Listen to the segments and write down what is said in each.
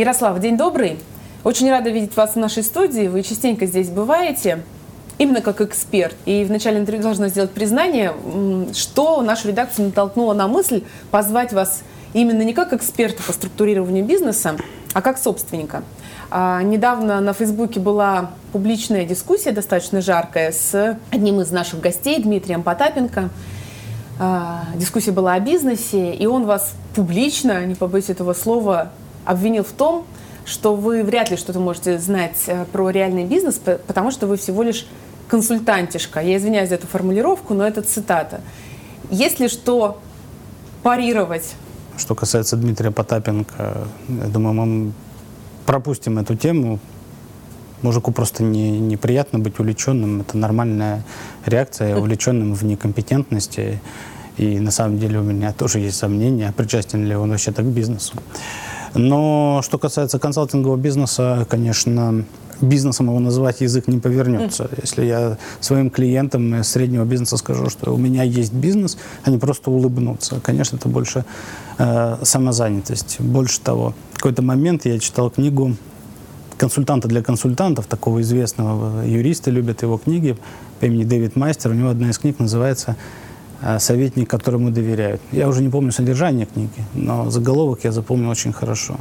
Ярослав, день добрый. Очень рада видеть вас в нашей студии. Вы частенько здесь бываете, именно как эксперт. И в начале интервью должна сделать признание, что нашу редакцию натолкнуло на мысль позвать вас именно не как эксперта по структурированию бизнеса, а как собственника. А, недавно на Фейсбуке была публичная дискуссия, достаточно жаркая, с одним из наших гостей, Дмитрием Потапенко. А, дискуссия была о бизнесе, и он вас публично, не побоюсь этого слова, обвинил в том, что вы вряд ли что-то можете знать э, про реальный бизнес, потому что вы всего лишь консультантишка. Я извиняюсь за эту формулировку, но это цитата. Если что парировать? Что касается Дмитрия Потапенко, я думаю, мы пропустим эту тему. Мужику просто не, неприятно быть увлеченным. Это нормальная реакция, увлеченным в некомпетентности. И на самом деле у меня тоже есть сомнения, причастен ли он вообще так к бизнесу. Но что касается консалтингового бизнеса, конечно, бизнесом его называть язык не повернется. Mm. Если я своим клиентам среднего бизнеса скажу, что у меня есть бизнес, они просто улыбнутся. Конечно, это больше э, самозанятость. Больше того, в какой-то момент я читал книгу консультанта для консультантов, такого известного юриста, любят его книги по имени Дэвид Майстер. У него одна из книг называется Э, советник, которому доверяют. Я уже не помню содержание книги, но заголовок я запомнил очень хорошо.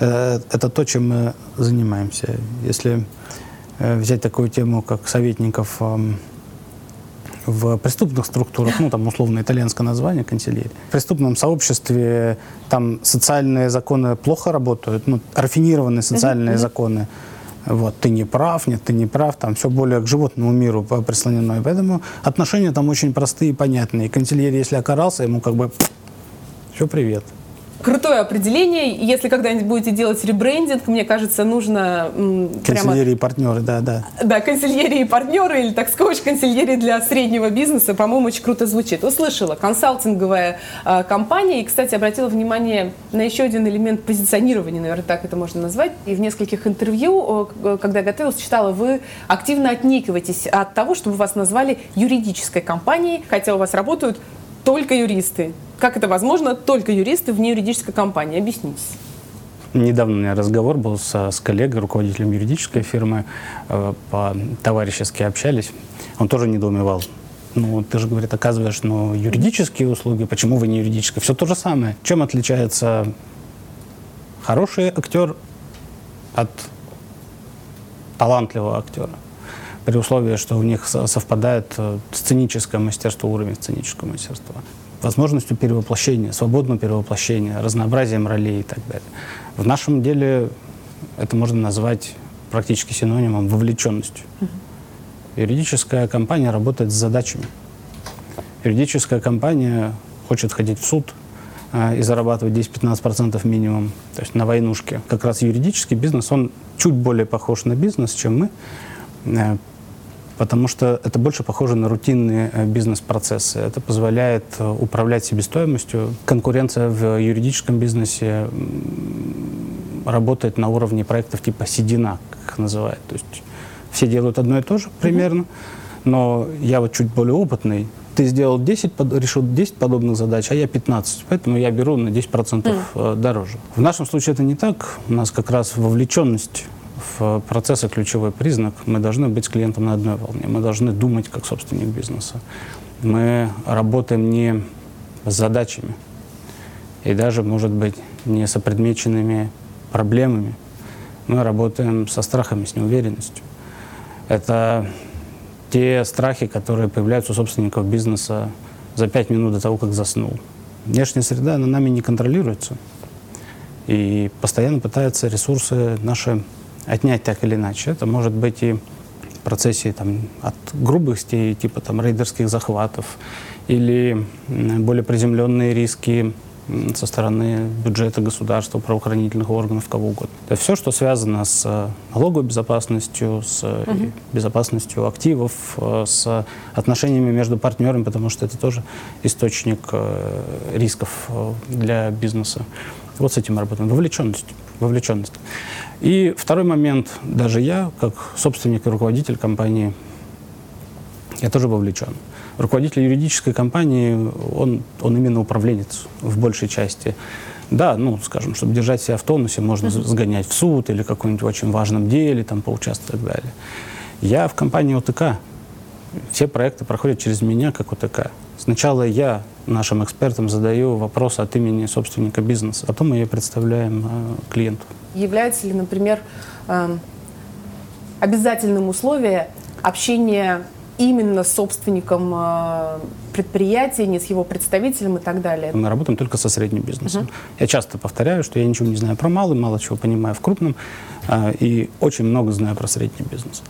Э, это то, чем мы занимаемся. Если э, взять такую тему, как советников эм, в преступных структурах, ну, там условно итальянское название, канцелярия. В преступном сообществе там социальные законы плохо работают, ну, рафинированные социальные законы вот, ты не прав, нет, ты не прав, там все более к животному миру прислонено. И поэтому отношения там очень простые и понятные. Консильер, если окарался, ему как бы все привет крутое определение. Если когда-нибудь будете делать ребрендинг, мне кажется, нужно Консильери прямо... и партнеры, да, да. Да, консильери и партнеры, или так сказать, консильери для среднего бизнеса, по-моему, очень круто звучит. Услышала, консалтинговая э, компания, и, кстати, обратила внимание на еще один элемент позиционирования, наверное, так это можно назвать. И в нескольких интервью, когда готовилась, читала, вы активно отникиваетесь от того, чтобы вас назвали юридической компанией, хотя у вас работают только юристы. Как это возможно? Только юристы в неюридической компании. Объясните. Недавно у меня разговор был со, с коллегой, руководителем юридической фирмы. Э, по-товарищески общались. Он тоже недоумевал. Ну, ты же, говорит, оказываешь ну, юридические услуги. Почему вы не юридические? Все то же самое. Чем отличается хороший актер от талантливого актера? При условии, что у них совпадает э, сценическое мастерство, уровень сценического мастерства возможностью перевоплощения, свободного перевоплощения, разнообразием ролей и так далее. В нашем деле это можно назвать практически синонимом вовлеченностью. Юридическая компания работает с задачами. Юридическая компания хочет ходить в суд э, и зарабатывать 10-15% минимум, то есть на войнушке. Как раз юридический бизнес, он чуть более похож на бизнес, чем мы, э, потому что это больше похоже на рутинные э, бизнес-процессы. Это позволяет э, управлять себестоимостью. Конкуренция в юридическом бизнесе работает на уровне проектов типа седина, как их называют. То есть все делают одно и то же примерно, но я вот чуть более опытный, ты сделал 10, решил 10 подобных задач, а я 15. Поэтому я беру на 10% mm. Э, дороже. В нашем случае это не так. У нас как раз вовлеченность в процессы ключевой признак. Мы должны быть с клиентом на одной волне. Мы должны думать как собственник бизнеса. Мы работаем не с задачами и даже, может быть, не с опредмеченными проблемами. Мы работаем со страхами, с неуверенностью. Это те страхи, которые появляются у собственников бизнеса за пять минут до того, как заснул. Внешняя среда, она нами не контролируется. И постоянно пытается ресурсы наши отнять так или иначе. Это может быть и в процессе там, от грубости, типа там, рейдерских захватов, или более приземленные риски со стороны бюджета государства, правоохранительных органов, кого угодно. Это все, что связано с э, налоговой безопасностью, с угу. безопасностью активов, э, с отношениями между партнерами, потому что это тоже источник рисков для бизнеса. Вот с этим мы работаем. Вовлеченность. Вовлеченность. И второй момент, даже я, как собственник и руководитель компании, я тоже вовлечен. руководитель юридической компании, он, он именно управленец в большей части. Да, ну, скажем, чтобы держать себя в тонусе, можно uh-huh. сгонять в суд или каком-нибудь очень важном деле, там, поучаствовать и так далее. Я в компании ОТК. Все проекты проходят через меня, как ОТК. Сначала я нашим экспертам задаю вопрос от имени собственника бизнеса, потом мы ее представляем э, клиенту. Является ли, например, э, обязательным условием общения именно с собственником э, предприятия, не с его представителем и так далее. Мы работаем только со средним бизнесом. Uh-huh. Я часто повторяю, что я ничего не знаю про малый, мало чего понимаю в крупном э, и очень много знаю про средний бизнес.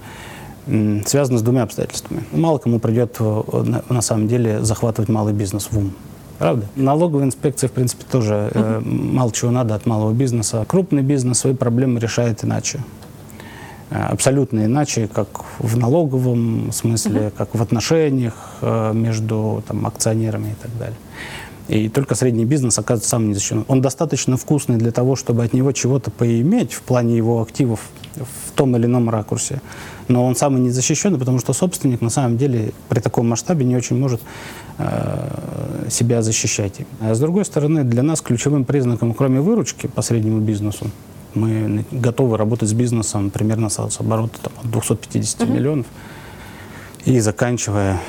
Связано с двумя обстоятельствами. Мало кому придет э, на, самом деле захватывать малый бизнес в ум. Правда? Налоговая инспекция, в принципе, тоже uh-huh. мало чего надо от малого бизнеса. Крупный бизнес свои проблемы решает иначе. Э, абсолютно иначе, как в налоговом смысле, как в отношениях э, между там, акционерами и так далее. И только средний бизнес оказывается самым незащищенным. Он достаточно вкусный для того, чтобы от него чего-то поиметь в плане его активов в том или ином ракурсе. Но он самый незащищенный, потому что собственник на самом деле при таком масштабе не очень может э, себя защищать. А с другой стороны, для нас ключевым признаком, кроме выручки по среднему бизнесу, мы готовы работать с бизнесом примерно с оборота там, от 250 uh-huh. миллионов и заканчивая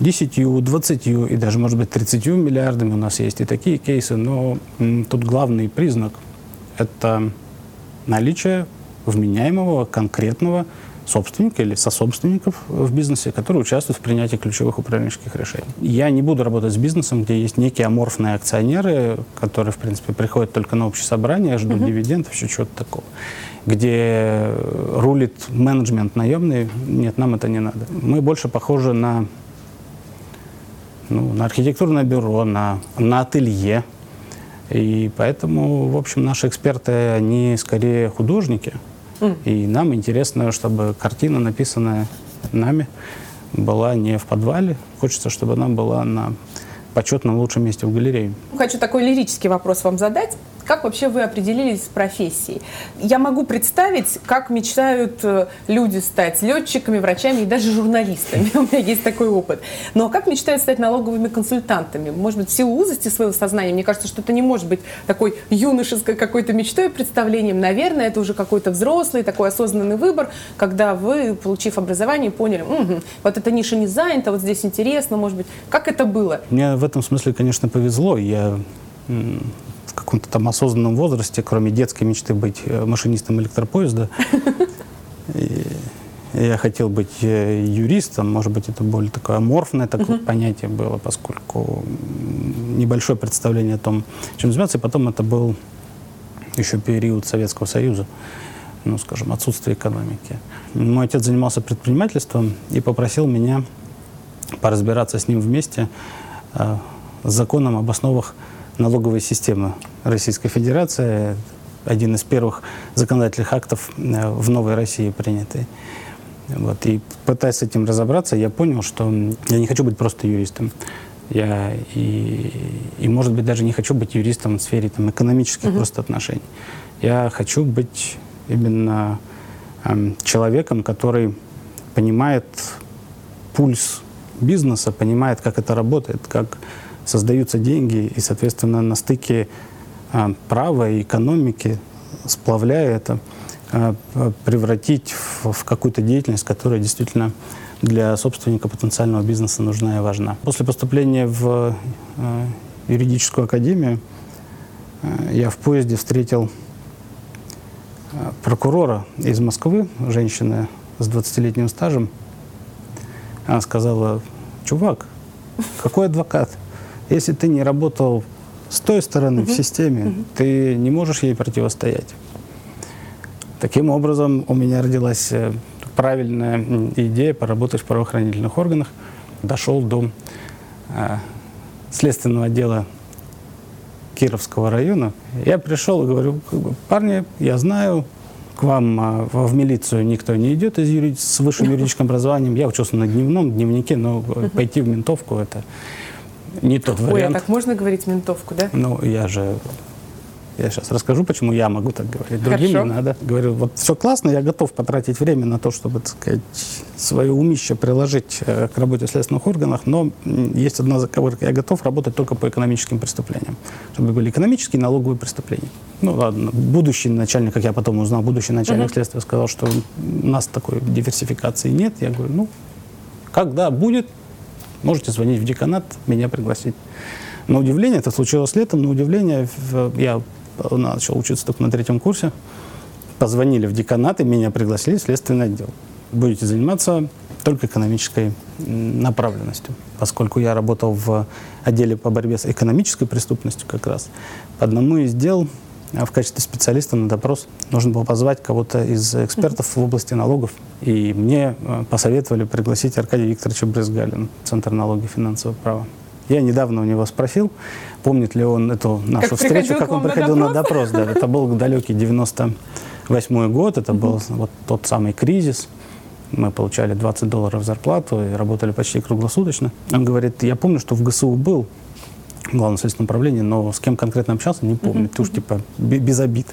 10, 20 и даже, может быть, 30 миллиардами. У нас есть и такие кейсы, но тут главный признак – это наличие вменяемого, конкретного собственника или сособственников в бизнесе, которые участвуют в принятии ключевых управленческих решений. Я не буду работать с бизнесом, где есть некие аморфные акционеры, которые, в принципе, приходят только на общее собрание, ждут uh-huh. дивидендов, еще чего-то такого где рулит менеджмент наемный, нет, нам это не надо. Мы больше похожи на, ну, на архитектурное бюро, на, на ателье. И поэтому, в общем, наши эксперты, они скорее художники – и нам интересно, чтобы картина, написанная нами, была не в подвале. Хочется, чтобы она была на почетном лучшем месте в галерее. Хочу такой лирический вопрос вам задать. Как вообще вы определились с профессией? Я могу представить, как мечтают э, люди стать летчиками, врачами и даже журналистами. У меня есть такой опыт. Но как мечтают стать налоговыми консультантами? Может быть, в силу узости своего сознания? Мне кажется, что это не может быть такой юношеской какой-то мечтой и представлением. Наверное, это уже какой-то взрослый, такой осознанный выбор, когда вы, получив образование, поняли, угу, вот эта ниша не занята, вот здесь интересно, может быть. Как это было? Мне в этом смысле, конечно, повезло. Я в каком-то там осознанном возрасте, кроме детской мечты быть э, машинистом электропоезда, и я хотел быть э, юристом, может быть, это более такое аморфное такое uh-huh. понятие было, поскольку небольшое представление о том, чем заниматься, и потом это был еще период Советского Союза, ну, скажем, отсутствие экономики. Мой отец занимался предпринимательством и попросил меня поразбираться с ним вместе э, с законом об основах налоговой системы Российской Федерации, один из первых законодательных актов э, в новой России принятый. Вот. И пытаясь с этим разобраться, я понял, что я не хочу быть просто юристом. Я и, и может быть, даже не хочу быть юристом в сфере там, экономических uh-huh. просто отношений. Я хочу быть именно э, человеком, который понимает пульс бизнеса, понимает, как это работает, как создаются деньги, и, соответственно, на стыке а, права и экономики, сплавляя это, а, превратить в, в какую-то деятельность, которая действительно для собственника потенциального бизнеса нужна и важна. После поступления в э, юридическую академию я в поезде встретил прокурора из Москвы, женщина с 20-летним стажем. Она сказала, чувак, какой адвокат? Если ты не работал с той стороны угу. в системе, угу. ты не можешь ей противостоять. Таким образом, у меня родилась э, правильная идея поработать в правоохранительных органах. Дошел до э, следственного отдела Кировского района. Я пришел и говорю, парни, я знаю, к вам а, в милицию никто не идет из юри... с высшим юридическим образованием. Я учился на дневном дневнике, но пойти в ментовку это не тот вариант. Ой, а так можно говорить ментовку, да? Ну, я же Я сейчас расскажу, почему я могу так говорить. Другим Хорошо. не надо. Говорю, вот все классно, я готов потратить время на то, чтобы, так сказать, свое умище приложить э, к работе в следственных органах, но есть одна заковырка. Я готов работать только по экономическим преступлениям. Чтобы были экономические и налоговые преступления. Ну ладно, будущий начальник, как я потом узнал, будущий начальник угу. следствия сказал, что у нас такой диверсификации нет. Я говорю, ну, когда будет, можете звонить в деканат, меня пригласить. На удивление, это случилось летом, на удивление, я начал учиться только на третьем курсе, позвонили в деканат и меня пригласили в следственный отдел. Будете заниматься только экономической направленностью. Поскольку я работал в отделе по борьбе с экономической преступностью как раз, по одному из дел в качестве специалиста на допрос нужно было позвать кого-то из экспертов в области налогов. И мне э, посоветовали пригласить Аркадия Викторовича Брезгалина, Центр налоги и финансового права. Я недавно у него спросил, помнит ли он эту нашу как встречу, как он приходил на допрос. На допрос да. Это был далекий 98 год, это был вот тот самый кризис. Мы получали 20 долларов зарплату и работали почти круглосуточно. Он говорит, я помню, что в ГСУ был главном следственном управлении, но с кем конкретно общался, не помню. Ты уж типа без обид.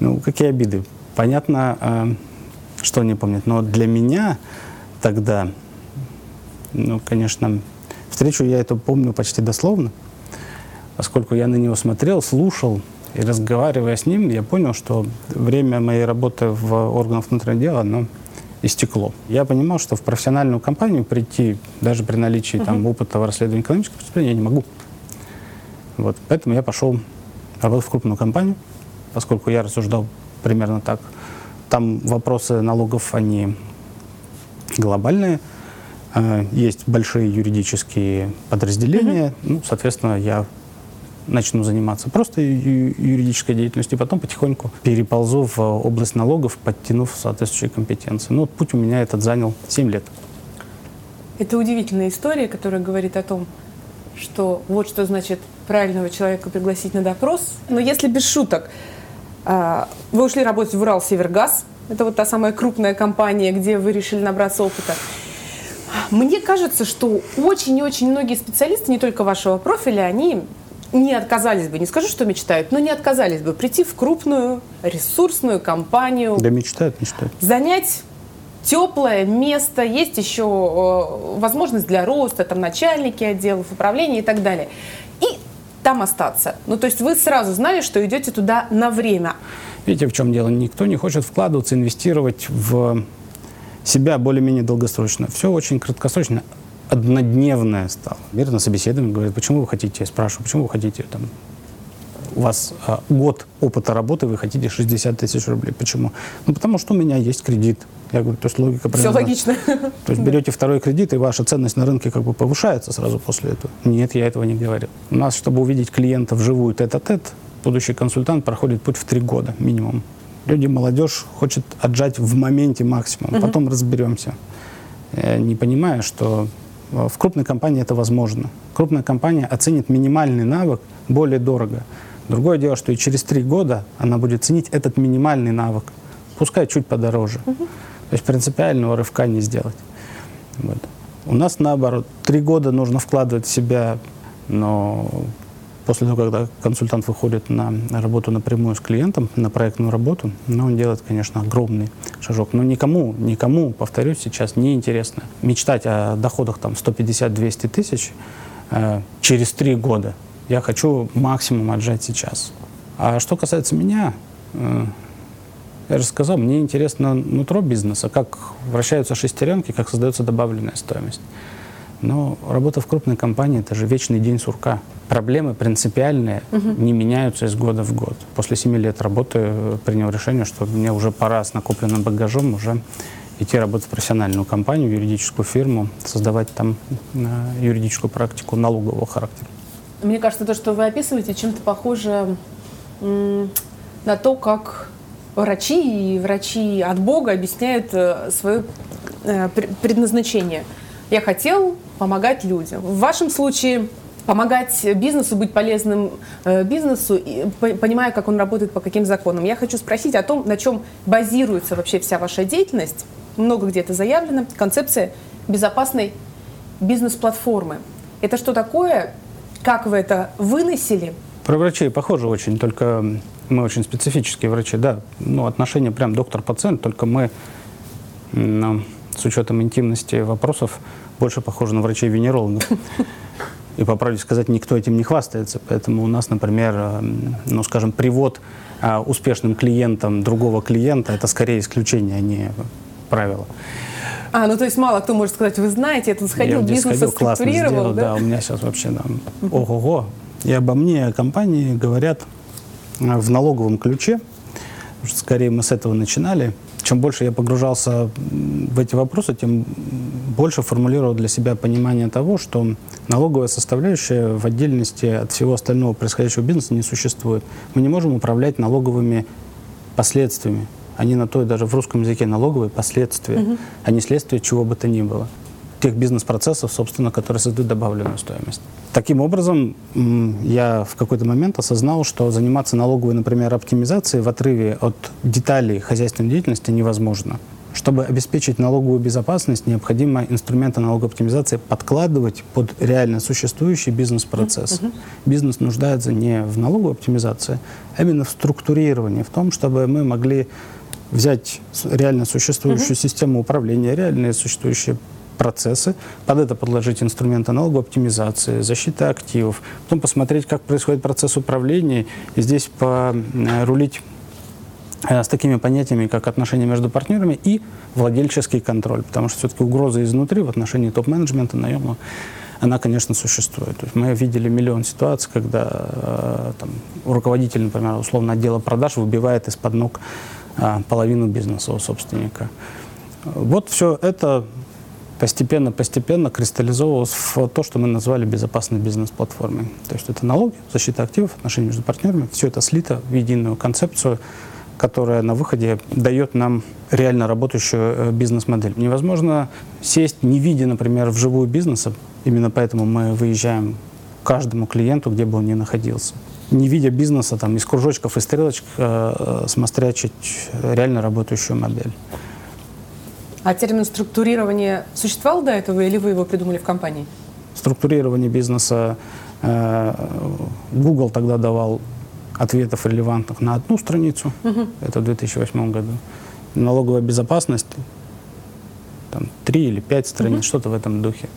Ну, какие обиды? Понятно, э, что не помнит. Но для меня тогда, ну, конечно, встречу я эту помню почти дословно, поскольку я на него смотрел, слушал, и разговаривая с ним, я понял, что время моей работы в органах внутреннего дела, оно истекло. Я понимал, что в профессиональную компанию прийти, даже при наличии uh-huh. там, опыта в расследовании экономических преступлений, я не могу. Вот, поэтому я пошел работать в крупную компанию, поскольку я рассуждал примерно так. Там вопросы налогов, они глобальные, а, есть большие юридические подразделения, mm-hmm. ну, соответственно, я начну заниматься просто юридической деятельностью, и потом потихоньку переползу в область налогов, подтянув соответствующие компетенции. Ну, вот путь у меня этот занял 7 лет. Это удивительная история, которая говорит о том, что вот что значит правильного человека пригласить на допрос. Но если без шуток, а, вы ушли работать в Урал Севергаз, это вот та самая крупная компания, где вы решили набраться опыта. Мне кажется, что очень и очень многие специалисты, не только вашего профиля, они не отказались бы, не скажу, что мечтают, но не отказались бы прийти в крупную ресурсную компанию. Да мечтают, мечтают. Занять теплое место, есть еще э, возможность для роста, там начальники отделов управления и так далее. И там остаться. Ну, то есть вы сразу знали, что идете туда на время. Видите, в чем дело? Никто не хочет вкладываться, инвестировать в себя более-менее долгосрочно. Все очень краткосрочно, однодневное стало. Мир на собеседовании говорит, почему вы хотите, я спрашиваю, почему вы хотите там, у вас а, год опыта работы, вы хотите 60 тысяч рублей. Почему? Ну, потому что у меня есть кредит. Я говорю, то есть логика примерно... Все логично. То есть берете второй кредит, и ваша ценность на рынке как бы повышается сразу после этого. Нет, я этого не говорил. У нас, чтобы увидеть клиента вживую тет-а-тет, будущий консультант проходит путь в три года минимум. Люди, молодежь хочет отжать в моменте максимум, угу. потом разберемся. Не понимая, что в крупной компании это возможно. Крупная компания оценит минимальный навык более дорого. Другое дело, что и через три года она будет ценить этот минимальный навык, пускай чуть подороже. Угу. То есть принципиального рывка не сделать. Вот. У нас наоборот, три года нужно вкладывать в себя, но после того, когда консультант выходит на работу напрямую с клиентом, на проектную работу, ну, он делает, конечно, огромный шажок. Но никому, никому, повторюсь, сейчас не интересно мечтать о доходах там 150-200 тысяч э, через три года. Я хочу максимум отжать сейчас. А что касается меня, э, я же сказал, мне интересно нутро бизнеса, как вращаются шестеренки, как создается добавленная стоимость. Но работа в крупной компании – это же вечный день сурка. Проблемы принципиальные угу. не меняются из года в год. После семи лет работы принял решение, что мне уже пора с накопленным багажом уже идти работать в профессиональную компанию, юридическую фирму, создавать там э, юридическую практику налогового характера. Мне кажется, то, что вы описываете, чем-то похоже на то, как врачи и врачи от Бога объясняют э, свое э, предназначение. Я хотел помогать людям. В вашем случае помогать бизнесу, быть полезным э, бизнесу, понимая, как он работает, по каким законам. Я хочу спросить о том, на чем базируется вообще вся ваша деятельность. Много где то заявлено. Концепция безопасной бизнес-платформы. Это что такое? Как вы это выносили? Про врачей похоже очень, только мы очень специфические врачи, да. Ну, отношения прям доктор-пациент, только мы ну, с учетом интимности вопросов больше похожи на врачей-венерологов. И, по правде сказать, никто этим не хвастается. Поэтому у нас, например, э, ну, скажем, привод а, успешным клиентам другого клиента – это скорее исключение, а не правило. А, ну то есть мало кто может сказать, вы знаете, я тут сходил, я бизнес сходил, классно сделал, да? да, у меня сейчас вообще там, ого-го. И обо мне компании говорят в налоговом ключе, скорее мы с этого начинали. Чем больше я погружался в эти вопросы, тем больше формулировал для себя понимание того, что налоговая составляющая в отдельности от всего остального происходящего бизнеса не существует. Мы не можем управлять налоговыми последствиями они на то и даже в русском языке налоговые последствия, угу. а не следствие чего бы то ни было. Тех бизнес-процессов, собственно, которые создают добавленную стоимость. Таким образом, я в какой-то момент осознал, что заниматься налоговой, например, оптимизацией в отрыве от деталей хозяйственной деятельности невозможно. Чтобы обеспечить налоговую безопасность, необходимо инструменты налоговой оптимизации подкладывать под реально существующий бизнес-процесс. Uh-huh. Бизнес нуждается не в налоговой оптимизации, а именно в структурировании, в том, чтобы мы могли взять реально существующую uh-huh. систему управления, реальные существующие процессы, под это подложить инструменты налоговой оптимизации, защиты активов, потом посмотреть, как происходит процесс управления, и здесь порулить э, с такими понятиями, как отношения между партнерами и владельческий контроль, потому что все-таки угроза изнутри в отношении топ-менеджмента наемного она, конечно, существует. То есть мы видели миллион ситуаций, когда э, там, руководитель, например, условно отдела продаж выбивает из-под ног а, половину бизнеса у собственника. Вот все это постепенно-постепенно кристаллизовывалось в то, что мы назвали безопасной бизнес-платформой. То есть это налоги, защита активов, отношения между партнерами. Все это слито в единую концепцию, которая на выходе дает нам реально работающую э, бизнес-модель. Невозможно сесть, не видя, например, вживую бизнеса. Именно поэтому мы выезжаем каждому клиенту, где бы он ни находился не видя бизнеса там, из кружочков и стрелочек, э, смострячить реально работающую модель. А термин структурирование существовал до этого или вы его придумали в компании? Структурирование бизнеса э, Google тогда давал ответов релевантных на одну страницу, угу. это в 2008 году. Налоговая безопасность, там, три или пять страниц, угу. что-то в этом духе.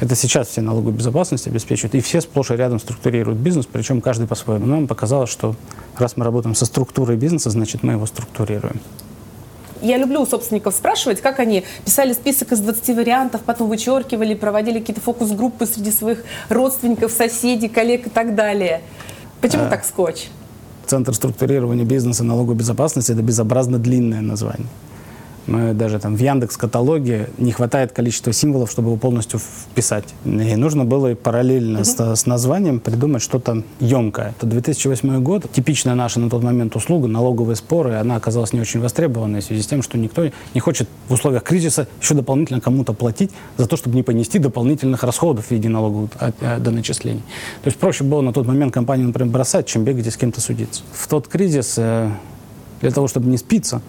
Это сейчас все налоговую безопасность обеспечивают, и все сплошь и рядом структурируют бизнес, причем каждый по-своему. Нам показалось, что раз мы работаем со структурой бизнеса, значит, мы его структурируем. Я люблю у собственников спрашивать, как они писали список из 20 вариантов, потом вычеркивали, проводили какие-то фокус-группы среди своих родственников, соседей, коллег и так далее. Почему а, так скотч? Центр структурирования бизнеса налоговой безопасности – это безобразно длинное название. Мы даже там в Яндекс каталоге не хватает количества символов, чтобы его полностью вписать. И нужно было параллельно mm-hmm. с, с названием придумать что-то емкое. Это 2008 год. Типичная наша на тот момент услуга, налоговые споры, она оказалась не очень востребованной в связи с тем, что никто не хочет в условиях кризиса еще дополнительно кому-то платить за то, чтобы не понести дополнительных расходов в виде налоговых доначислений. То есть проще было на тот момент компанию, например, бросать, чем бегать и с кем-то судиться. В тот кризис э, для того, чтобы не спиться,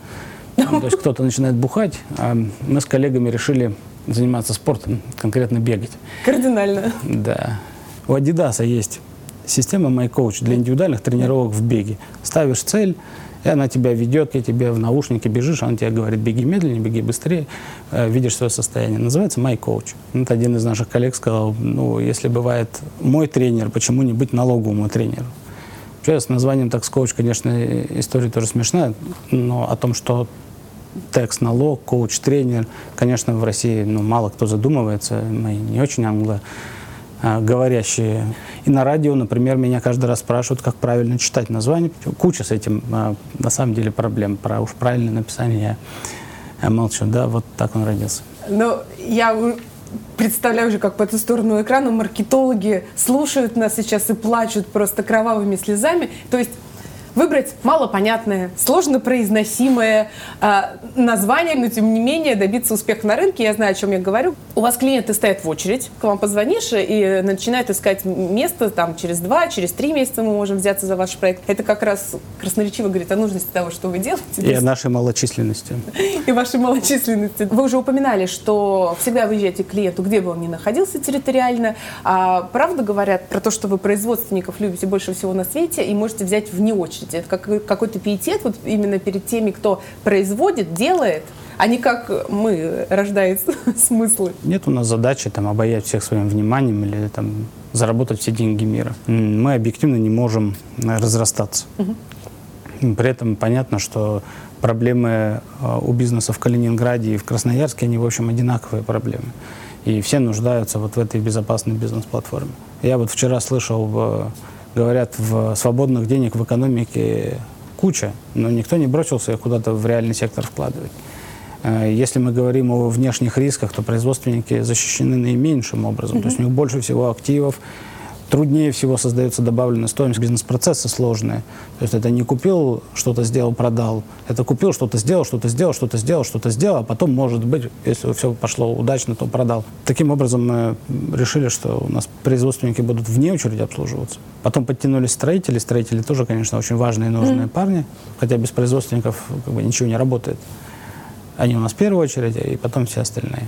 то есть кто-то начинает бухать, а мы с коллегами решили заниматься спортом, конкретно бегать. Кардинально. Да. У Adidas есть система MyCoach для индивидуальных тренировок в беге. Ставишь цель, и она тебя ведет, и тебе в наушнике бежишь, она тебе говорит, беги медленнее, беги быстрее, э, видишь свое состояние. Называется MyCoach. Вот один из наших коллег сказал, ну, если бывает мой тренер, почему не быть налоговому тренеру? Вообще, с названием так коуч, конечно, история тоже смешная, но о том, что текст, налог, коуч, тренер. Конечно, в России ну, мало кто задумывается, мы не очень англо говорящие. И на радио, например, меня каждый раз спрашивают, как правильно читать название. Куча с этим, а, на самом деле, проблем. Про уж правильное написание я молчу. Да, вот так он родился. Ну, я представляю уже, как по эту сторону экрана маркетологи слушают нас сейчас и плачут просто кровавыми слезами. То есть выбрать малопонятное, сложно произносимое э, название, но тем не менее добиться успеха на рынке. Я знаю, о чем я говорю. У вас клиенты стоят в очередь, к вам позвонишь и начинают искать место там через два, через три месяца мы можем взяться за ваш проект. Это как раз красноречиво говорит о нужности того, что вы делаете. И о нашей малочисленности. И вашей малочисленности. Вы уже упоминали, что всегда выезжаете к клиенту, где бы он ни находился территориально. А правда говорят про то, что вы производственников любите больше всего на свете и можете взять вне очереди. Это как, какой-то пиетет вот именно перед теми, кто производит, делает, а не как мы рождает смыслы. Нет у нас задачи там обаять всех своим вниманием или там заработать все деньги мира. Мы объективно не можем разрастаться. Угу. При этом понятно, что проблемы а, у бизнеса в Калининграде и в Красноярске, они, в общем, одинаковые проблемы. И все нуждаются вот в этой безопасной бизнес-платформе. Я вот вчера слышал, говорят, в свободных денег в экономике куча, но никто не бросился их куда-то в реальный сектор вкладывать. Э, если мы говорим о внешних рисках, то производственники защищены наименьшим образом. Mm-hmm. То есть у них больше всего активов, труднее всего создается добавленная стоимость, бизнес-процессы сложные. То есть это не купил, что-то сделал, продал. Это купил, что-то сделал, что-то сделал, что-то сделал, что-то сделал, а потом, может быть, если все пошло удачно, то продал. Таким образом мы решили, что у нас производственники будут вне очереди обслуживаться. Потом подтянулись строители. Строители тоже, конечно, очень важные и нужные mm-hmm. парни, хотя без производственников как бы ничего не работает. Они у нас в первую очередь, и потом все остальные.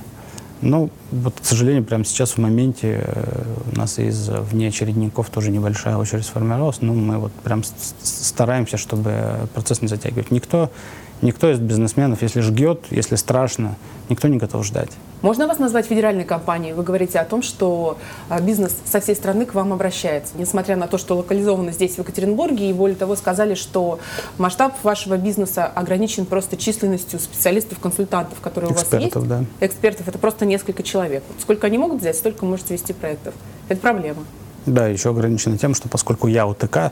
Ну, вот, к сожалению, прямо сейчас в моменте э, у нас из внеочередников тоже небольшая очередь сформировалась. Но мы вот прям стараемся, чтобы процесс не затягивать. Никто, никто из бизнесменов, если жгет, если страшно, никто не готов ждать. Можно вас назвать федеральной компанией? Вы говорите о том, что а, бизнес со всей страны к вам обращается, несмотря на то, что локализовано здесь, в Екатеринбурге, и более того, сказали, что масштаб вашего бизнеса ограничен просто численностью специалистов-консультантов, которые Экспертов, у вас есть. Да. Экспертов, это просто несколько человек. Сколько они могут взять, столько можете вести проектов. Это проблема. Да, еще ограничено тем, что поскольку я УТК,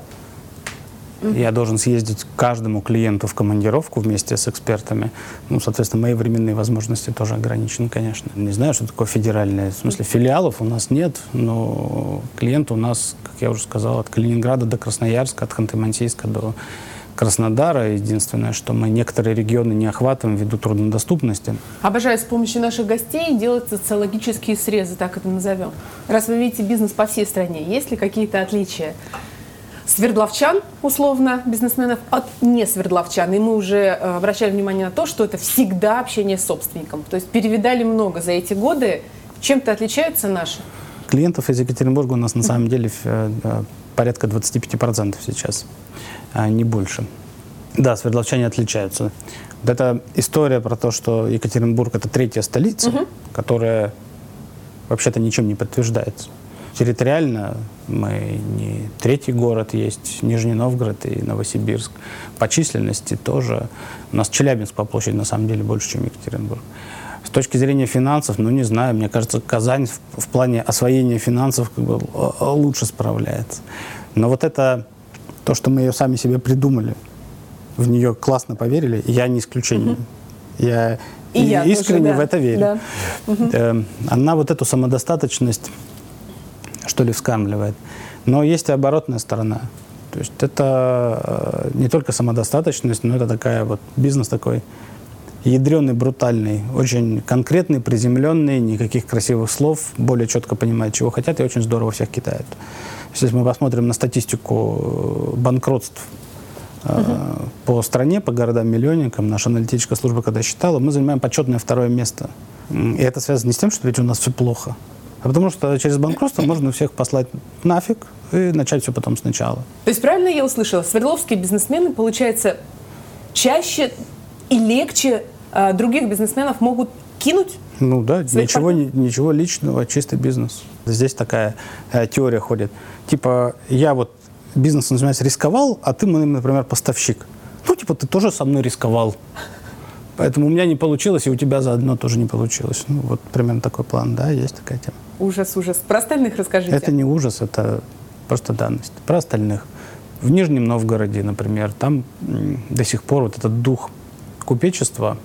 я должен съездить к каждому клиенту в командировку вместе с экспертами. Ну, соответственно, мои временные возможности тоже ограничены, конечно. Не знаю, что такое федеральное. В смысле, филиалов у нас нет, но клиенты у нас, как я уже сказал, от Калининграда до Красноярска, от Ханты-Мансийска до Краснодара. Единственное, что мы некоторые регионы не охватываем ввиду труднодоступности. Обожаю с помощью наших гостей делать социологические срезы, так это назовем. Раз вы видите бизнес по всей стране, есть ли какие-то отличия? Свердловчан, условно, бизнесменов, от не свердловчан. И мы уже э, обращали внимание на то, что это всегда общение с собственником. То есть перевидали много за эти годы. Чем-то отличаются наши? Клиентов из Екатеринбурга у нас на самом деле э, э, порядка 25% сейчас, а не больше. Да, свердловчане отличаются. Вот эта история про то, что Екатеринбург это третья столица, угу. которая вообще-то ничем не подтверждается. Территориально мы не третий город, есть Нижний Новгород и Новосибирск. По численности тоже. У нас Челябинск по площади на самом деле больше, чем Екатеринбург. С точки зрения финансов, ну не знаю, мне кажется, Казань в, в плане освоения финансов как бы лучше справляется. Но вот это то, что мы ее сами себе придумали, в нее классно поверили, я не исключение. Mm-hmm. Я, и я искренне тоже, да. в это верю. Да. Mm-hmm. Она вот эту самодостаточность что ли, вскармливает. Но есть и оборотная сторона. То есть это э, не только самодостаточность, но это такая вот бизнес такой ядреный, брутальный, очень конкретный, приземленный, никаких красивых слов, более четко понимает, чего хотят, и очень здорово всех кидают. Если мы посмотрим на статистику э, банкротств угу. по стране, по городам-миллионникам, наша аналитическая служба, когда считала, мы занимаем почетное второе место. И это связано не с тем, что ведь у нас все плохо, а потому что через банкротство можно всех послать нафиг и начать все потом сначала. То есть правильно я услышала, свердловские бизнесмены, получается, чаще и легче э, других бизнесменов могут кинуть? Ну да, ничего, ничего личного, чистый бизнес. Здесь такая э, теория ходит. Типа, я вот бизнесом занимаюсь, рисковал, а ты, например, поставщик. Ну, типа, ты тоже со мной рисковал. Поэтому у меня не получилось, и у тебя заодно тоже не получилось. Ну, вот примерно такой план, да, есть такая тема. Ужас, ужас. Про остальных расскажите. Это не ужас, это просто данность. Про остальных. В Нижнем Новгороде, например, там до сих пор вот этот дух купечества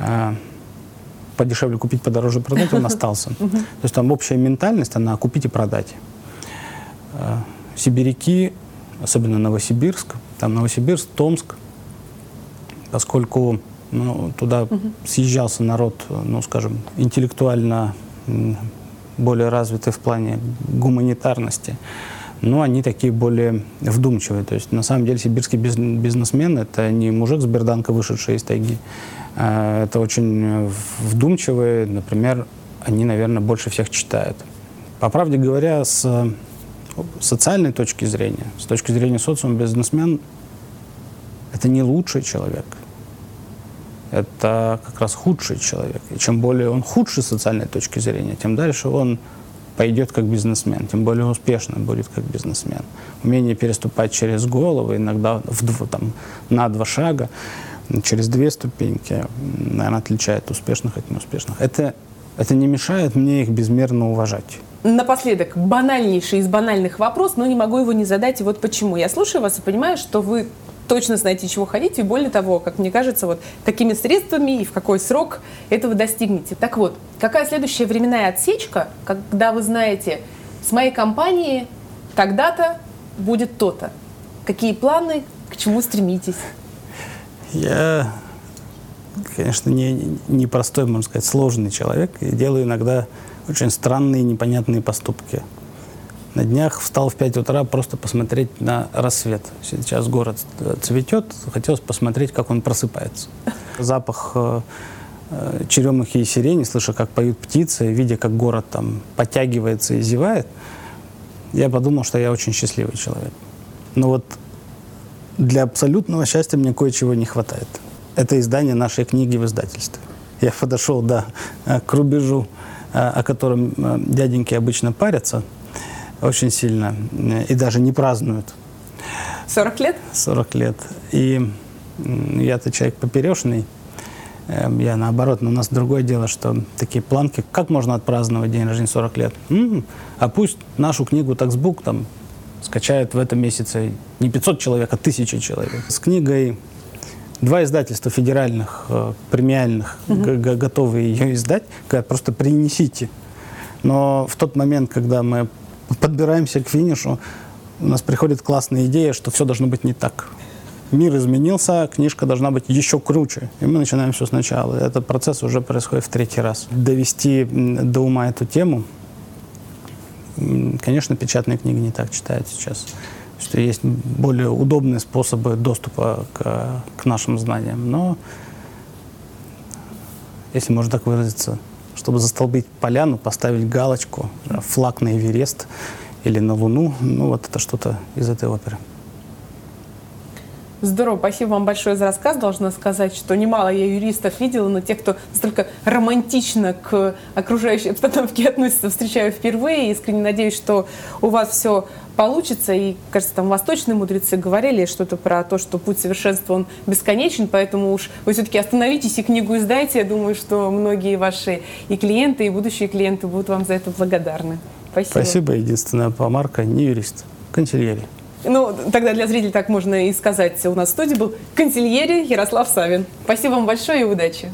э, подешевле купить, подороже продать, он остался. То есть там общая ментальность, она купить и продать. Э, сибиряки, особенно Новосибирск, там Новосибирск, Томск, поскольку ну, туда угу. съезжался народ, ну, скажем, интеллектуально более развиты в плане гуманитарности, но они такие более вдумчивые. То есть на самом деле сибирский бизнесмен – это не мужик с берданка, вышедший из тайги. А это очень вдумчивые, например, они, наверное, больше всех читают. По правде говоря, с социальной точки зрения, с точки зрения социума, бизнесмен – это не лучший человек. Это как раз худший человек. И чем более он худший с социальной точки зрения, тем дальше он пойдет как бизнесмен, тем более успешно будет как бизнесмен. Умение переступать через голову, иногда в, там, на два шага, через две ступеньки, наверное, отличает успешных от неуспешных. Это, это не мешает мне их безмерно уважать. Напоследок, банальнейший из банальных вопрос, но не могу его не задать. И вот почему. Я слушаю вас и понимаю, что вы точно знаете, чего хотите, и более того, как мне кажется, вот какими средствами и в какой срок этого достигнете. Так вот, какая следующая временная отсечка, когда вы знаете, с моей компанией тогда-то будет то-то? Какие планы, к чему стремитесь? Я, конечно, не, не простой, можно сказать, сложный человек и делаю иногда очень странные, непонятные поступки. На днях встал в 5 утра просто посмотреть на рассвет. Сейчас город цветет, хотелось посмотреть, как он просыпается. Запах э, э, черемухи и сирени, слыша, как поют птицы, видя, как город там подтягивается и зевает, я подумал, что я очень счастливый человек. Но вот для абсолютного счастья мне кое-чего не хватает. Это издание нашей книги в издательстве. Я подошел, да, к рубежу, э, о котором дяденьки обычно парятся – очень сильно и даже не празднуют. 40 лет? 40 лет. И я-то человек поперечный, эм, я наоборот, но у нас другое дело, что такие планки, как можно отпраздновать день рождения 40 лет? М-м, а пусть нашу книгу «Таксбук» там скачают в этом месяце не 500 человек, а тысячи человек. С книгой два издательства федеральных, э, премиальных, угу. готовы ее издать, говорят, просто принесите. Но в тот момент, когда мы подбираемся к финишу, у нас приходит классная идея, что все должно быть не так. Мир изменился, книжка должна быть еще круче. И мы начинаем все сначала. Этот процесс уже происходит в третий раз. Довести до ума эту тему, конечно, печатные книги не так читают сейчас. Что есть более удобные способы доступа к, к нашим знаниям. Но, если можно так выразиться, чтобы застолбить поляну, поставить галочку, флаг на Эверест или на Луну. Ну, вот это что-то из этой оперы. Здорово, спасибо вам большое за рассказ. Должна сказать, что немало я юристов видела, но те, кто настолько романтично к окружающей обстановке относится, встречаю впервые. Искренне надеюсь, что у вас все получится. И, кажется, там восточные мудрецы говорили что-то про то, что путь совершенства, он бесконечен, поэтому уж вы все-таки остановитесь и книгу издайте. Я думаю, что многие ваши и клиенты, и будущие клиенты будут вам за это благодарны. Спасибо. Спасибо. Единственная помарка не юрист, консильерия. Ну, тогда для зрителей так можно и сказать. У нас в студии был консильери Ярослав Савин. Спасибо вам большое и удачи.